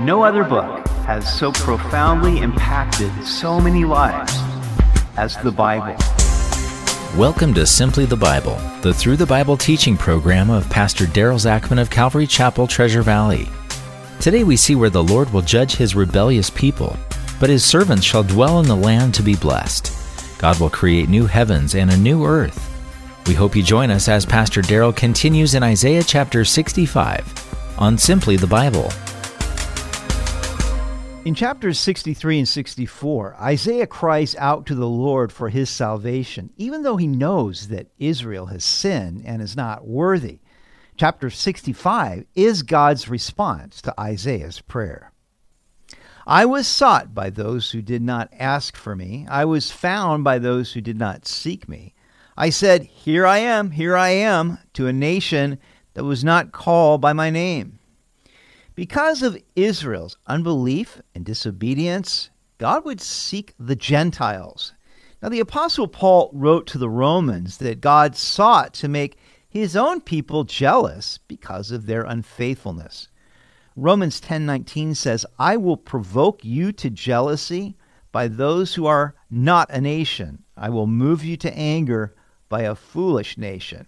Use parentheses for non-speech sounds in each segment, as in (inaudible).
No other book has so profoundly impacted so many lives as the Bible. Welcome to Simply the Bible, the Through the Bible teaching program of Pastor Daryl Zachman of Calvary Chapel, Treasure Valley. Today we see where the Lord will judge his rebellious people, but his servants shall dwell in the land to be blessed. God will create new heavens and a new earth. We hope you join us as Pastor Daryl continues in Isaiah chapter 65 on Simply the Bible. In chapters 63 and 64, Isaiah cries out to the Lord for his salvation, even though he knows that Israel has sinned and is not worthy. Chapter 65 is God's response to Isaiah's prayer. I was sought by those who did not ask for me. I was found by those who did not seek me. I said, Here I am, here I am, to a nation that was not called by my name. Because of Israel's unbelief and disobedience, God would seek the Gentiles. Now, the Apostle Paul wrote to the Romans that God sought to make his own people jealous because of their unfaithfulness. Romans 10:19 says, "I will provoke you to jealousy by those who are not a nation. I will move you to anger by a foolish nation."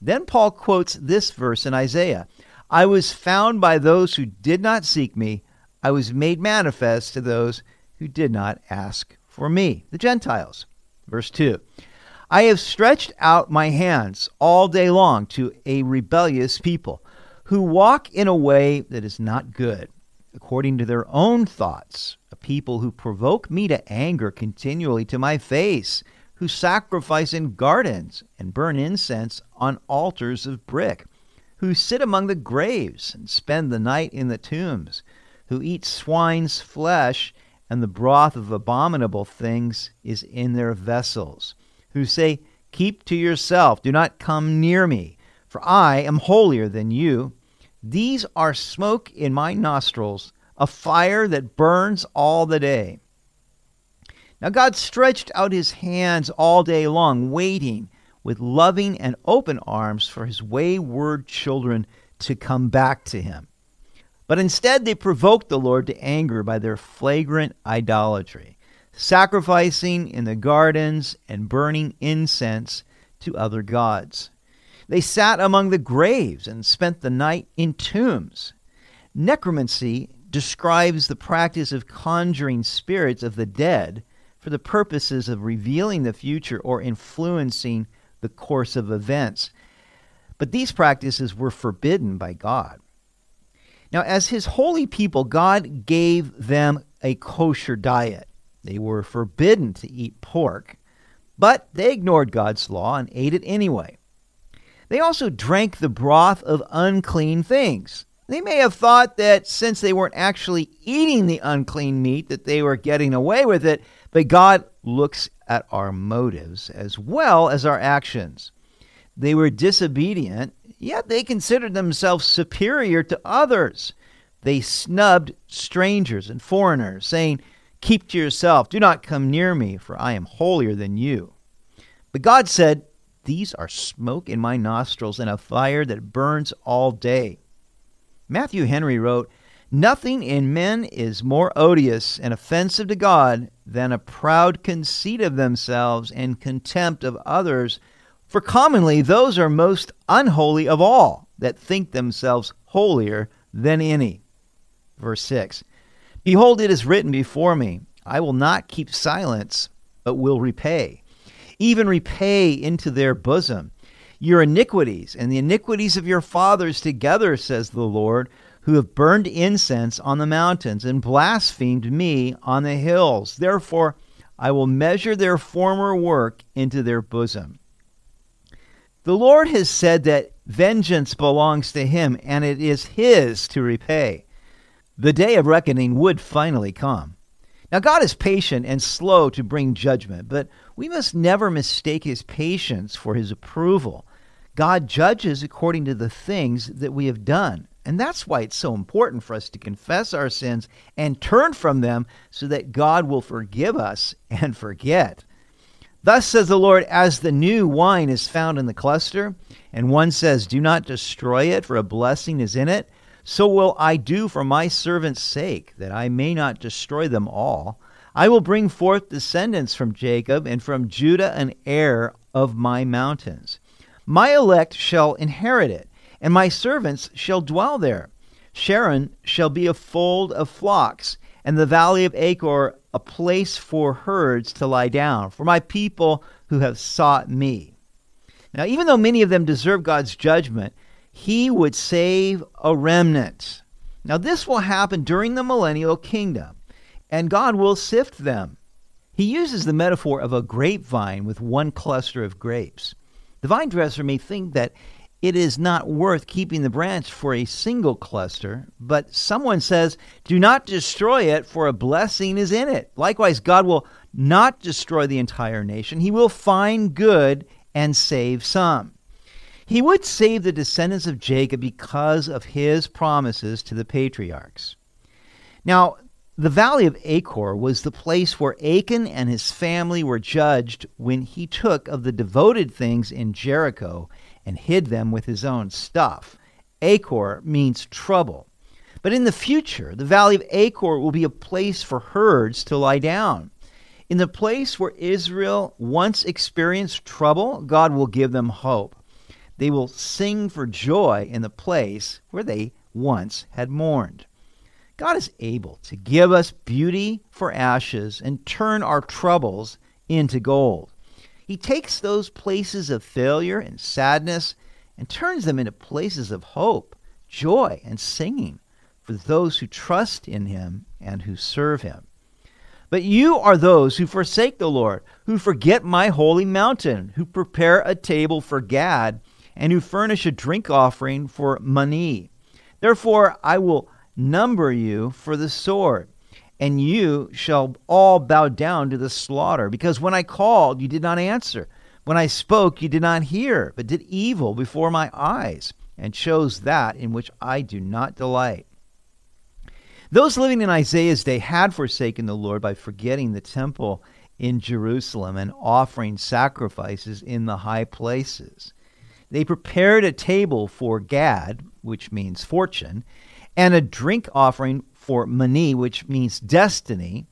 Then Paul quotes this verse in Isaiah I was found by those who did not seek me. I was made manifest to those who did not ask for me, the Gentiles. Verse 2 I have stretched out my hands all day long to a rebellious people who walk in a way that is not good, according to their own thoughts, a people who provoke me to anger continually to my face, who sacrifice in gardens and burn incense on altars of brick who sit among the graves and spend the night in the tombs, who eat swine's flesh, and the broth of abominable things is in their vessels, who say, Keep to yourself, do not come near me, for I am holier than you. These are smoke in my nostrils, a fire that burns all the day. Now God stretched out his hands all day long, waiting with loving and open arms for his wayward children to come back to him. But instead, they provoked the Lord to anger by their flagrant idolatry, sacrificing in the gardens and burning incense to other gods. They sat among the graves and spent the night in tombs. Necromancy describes the practice of conjuring spirits of the dead for the purposes of revealing the future or influencing the course of events. But these practices were forbidden by God. Now, as his holy people, God gave them a kosher diet. They were forbidden to eat pork, but they ignored God's law and ate it anyway. They also drank the broth of unclean things. They may have thought that since they weren't actually eating the unclean meat that they were getting away with it, but God looks at our motives as well as our actions. They were disobedient, yet they considered themselves superior to others. They snubbed strangers and foreigners, saying, Keep to yourself, do not come near me, for I am holier than you. But God said, These are smoke in my nostrils and a fire that burns all day. Matthew Henry wrote, Nothing in men is more odious and offensive to God than a proud conceit of themselves and contempt of others, for commonly those are most unholy of all that think themselves holier than any. Verse 6 Behold, it is written before me, I will not keep silence, but will repay, even repay into their bosom. Your iniquities and the iniquities of your fathers together, says the Lord who have burned incense on the mountains and blasphemed me on the hills. Therefore, I will measure their former work into their bosom. The Lord has said that vengeance belongs to him, and it is his to repay. The day of reckoning would finally come. Now, God is patient and slow to bring judgment, but we must never mistake his patience for his approval. God judges according to the things that we have done. And that's why it's so important for us to confess our sins and turn from them so that God will forgive us and forget. Thus says the Lord, as the new wine is found in the cluster, and one says, Do not destroy it, for a blessing is in it, So will I do for my servant's sake, that I may not destroy them all. I will bring forth descendants from Jacob, and from Judah an heir of my mountains. My elect shall inherit it, and my servants shall dwell there. Sharon shall be a fold of flocks, and the valley of Achor a place for herds to lie down, for my people who have sought me. Now, even though many of them deserve God's judgment, he would save a remnant. Now, this will happen during the millennial kingdom, and God will sift them. He uses the metaphor of a grapevine with one cluster of grapes. The vine dresser may think that it is not worth keeping the branch for a single cluster, but someone says, Do not destroy it, for a blessing is in it. Likewise, God will not destroy the entire nation, He will find good and save some. He would save the descendants of Jacob because of his promises to the patriarchs. Now, the valley of Achor was the place where Achan and his family were judged when he took of the devoted things in Jericho and hid them with his own stuff. Achor means trouble. But in the future, the valley of Achor will be a place for herds to lie down. In the place where Israel once experienced trouble, God will give them hope. They will sing for joy in the place where they once had mourned. God is able to give us beauty for ashes and turn our troubles into gold. He takes those places of failure and sadness and turns them into places of hope, joy, and singing for those who trust in Him and who serve Him. But you are those who forsake the Lord, who forget my holy mountain, who prepare a table for Gad, and who furnish a drink offering for Meni. Therefore I will number you for the sword and you shall all bow down to the slaughter. Because when I called, you did not answer. When I spoke, you did not hear, but did evil before my eyes, and chose that in which I do not delight. Those living in Isaiah's day had forsaken the Lord by forgetting the temple in Jerusalem and offering sacrifices in the high places. They prepared a table for Gad, which means fortune, and a drink offering for Meni, which means destiny.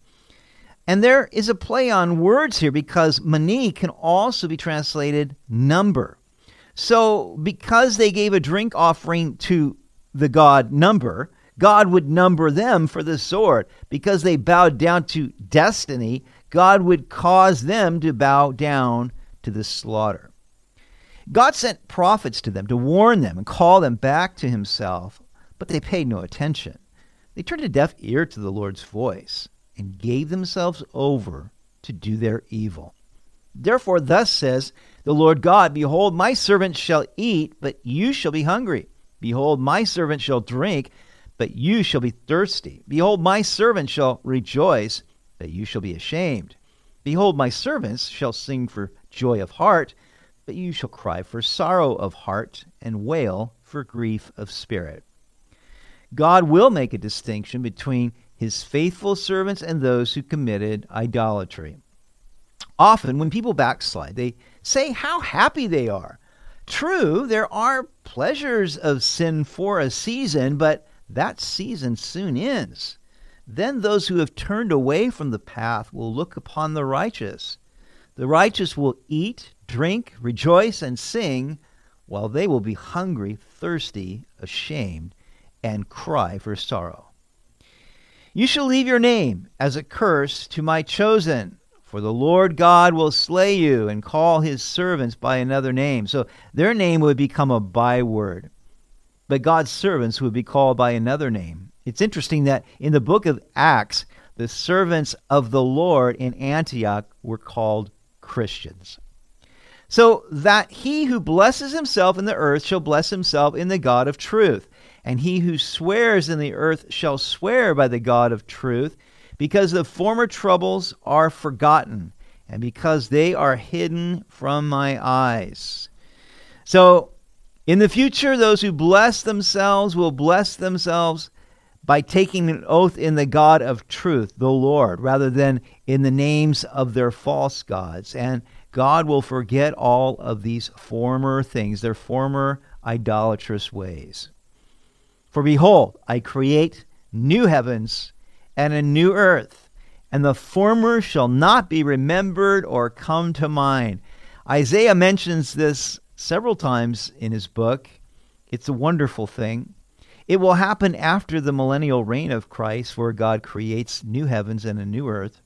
And there is a play on words here because Meni can also be translated number. So, because they gave a drink offering to the god number, God would number them for the sword. Because they bowed down to destiny, God would cause them to bow down to the slaughter. God sent prophets to them to warn them and call them back to himself, but they paid no attention. They turned a deaf ear to the Lord's voice and gave themselves over to do their evil. Therefore, thus says the Lord God Behold, my servant shall eat, but you shall be hungry. Behold, my servant shall drink, but you shall be thirsty. Behold, my servant shall rejoice, but you shall be ashamed. Behold, my servants shall sing for joy of heart, but you shall cry for sorrow of heart and wail for grief of spirit. God will make a distinction between his faithful servants and those who committed idolatry. Often, when people backslide, they say how happy they are. True, there are pleasures of sin for a season, but that season soon ends. Then those who have turned away from the path will look upon the righteous. The righteous will eat, drink, rejoice, and sing, while they will be hungry, thirsty, ashamed, and cry for sorrow. You shall leave your name as a curse to my chosen, for the Lord God will slay you and call his servants by another name. So their name would become a byword, but God's servants would be called by another name. It's interesting that in the book of Acts, the servants of the Lord in Antioch were called Christians. So that he who blesses himself in the earth shall bless himself in the God of truth. And he who swears in the earth shall swear by the God of truth, because the former troubles are forgotten, and because they are hidden from my eyes. So, in the future, those who bless themselves will bless themselves by taking an oath in the God of truth, the Lord, rather than in the names of their false gods. And God will forget all of these former things, their former idolatrous ways. For behold, I create new heavens and a new earth, and the former shall not be remembered or come to mind. Isaiah mentions this several times in his book. It's a wonderful thing. It will happen after the millennial reign of Christ, where God creates new heavens and a new earth.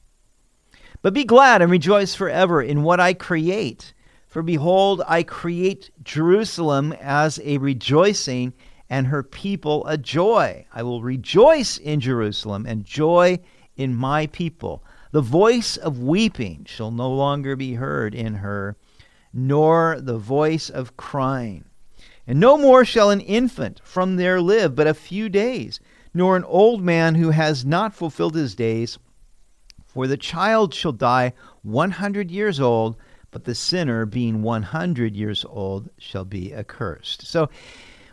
But be glad and rejoice forever in what I create. For behold, I create Jerusalem as a rejoicing, and her people a joy. I will rejoice in Jerusalem and joy in my people. The voice of weeping shall no longer be heard in her, nor the voice of crying. And no more shall an infant from there live but a few days, nor an old man who has not fulfilled his days. For the child shall die one hundred years old, but the sinner, being one hundred years old, shall be accursed. So,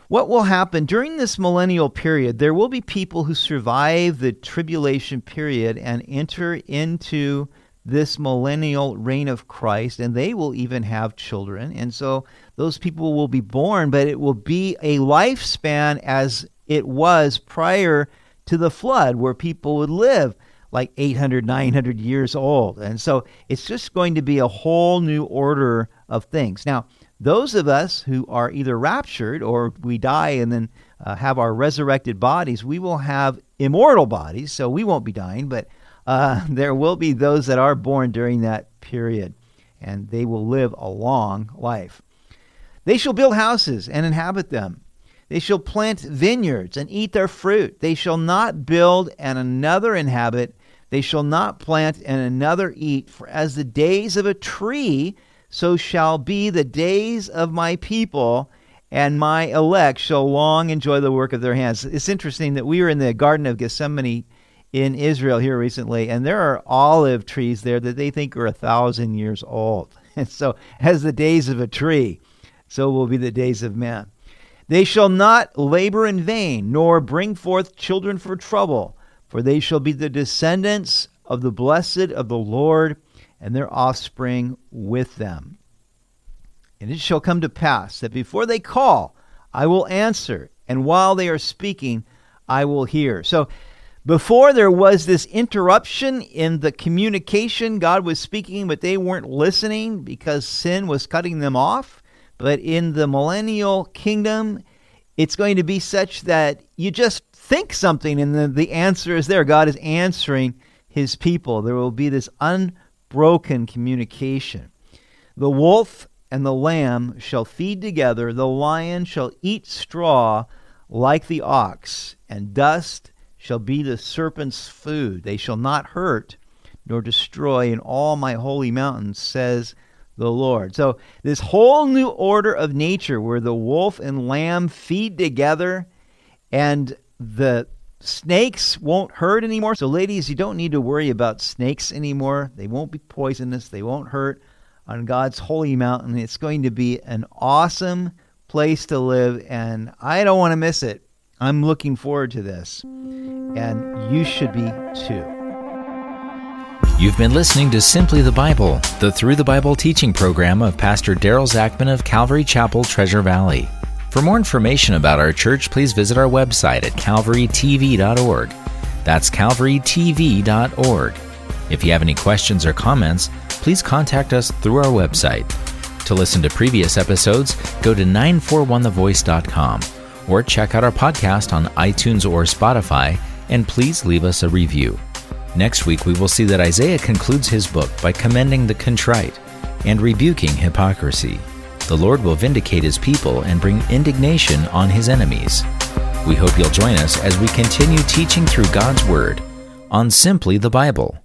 what will happen during this millennial period? There will be people who survive the tribulation period and enter into this millennial reign of Christ, and they will even have children. And so those people will be born, but it will be a lifespan as it was prior to the flood, where people would live like 800, 900 years old. And so it's just going to be a whole new order of things. Now, those of us who are either raptured or we die and then uh, have our resurrected bodies, we will have immortal bodies, so we won't be dying, but uh, (laughs) there will be those that are born during that period, and they will live a long life. They shall build houses and inhabit them. They shall plant vineyards and eat their fruit. They shall not build and another inhabit. They shall not plant and another eat. For as the days of a tree, so shall be the days of my people, and my elect shall long enjoy the work of their hands. It's interesting that we were in the Garden of Gethsemane in Israel here recently, and there are olive trees there that they think are a thousand years old. (laughs) And so, as the days of a tree, so will be the days of man. They shall not labor in vain, nor bring forth children for trouble, for they shall be the descendants of the blessed of the Lord, and their offspring with them. And it shall come to pass that before they call, I will answer, and while they are speaking, I will hear. So, before there was this interruption in the communication, God was speaking, but they weren't listening because sin was cutting them off. But in the millennial kingdom, it's going to be such that you just think something and the, the answer is there. God is answering his people. There will be this unbroken communication. The wolf and the lamb shall feed together, the lion shall eat straw like the ox, and dust shall be the serpent's food. They shall not hurt nor destroy in all my holy mountains, says the Lord. So, this whole new order of nature where the wolf and lamb feed together and the snakes won't hurt anymore. So, ladies, you don't need to worry about snakes anymore. They won't be poisonous, they won't hurt on God's holy mountain. It's going to be an awesome place to live, and I don't want to miss it. I'm looking forward to this, and you should be too. You've been listening to Simply the Bible, the Through the Bible teaching program of Pastor Daryl Zachman of Calvary Chapel, Treasure Valley. For more information about our church, please visit our website at calvarytv.org. That's calvarytv.org. If you have any questions or comments, please contact us through our website. To listen to previous episodes, go to 941thevoice.com or check out our podcast on iTunes or Spotify, and please leave us a review. Next week, we will see that Isaiah concludes his book by commending the contrite and rebuking hypocrisy. The Lord will vindicate his people and bring indignation on his enemies. We hope you'll join us as we continue teaching through God's Word on Simply the Bible.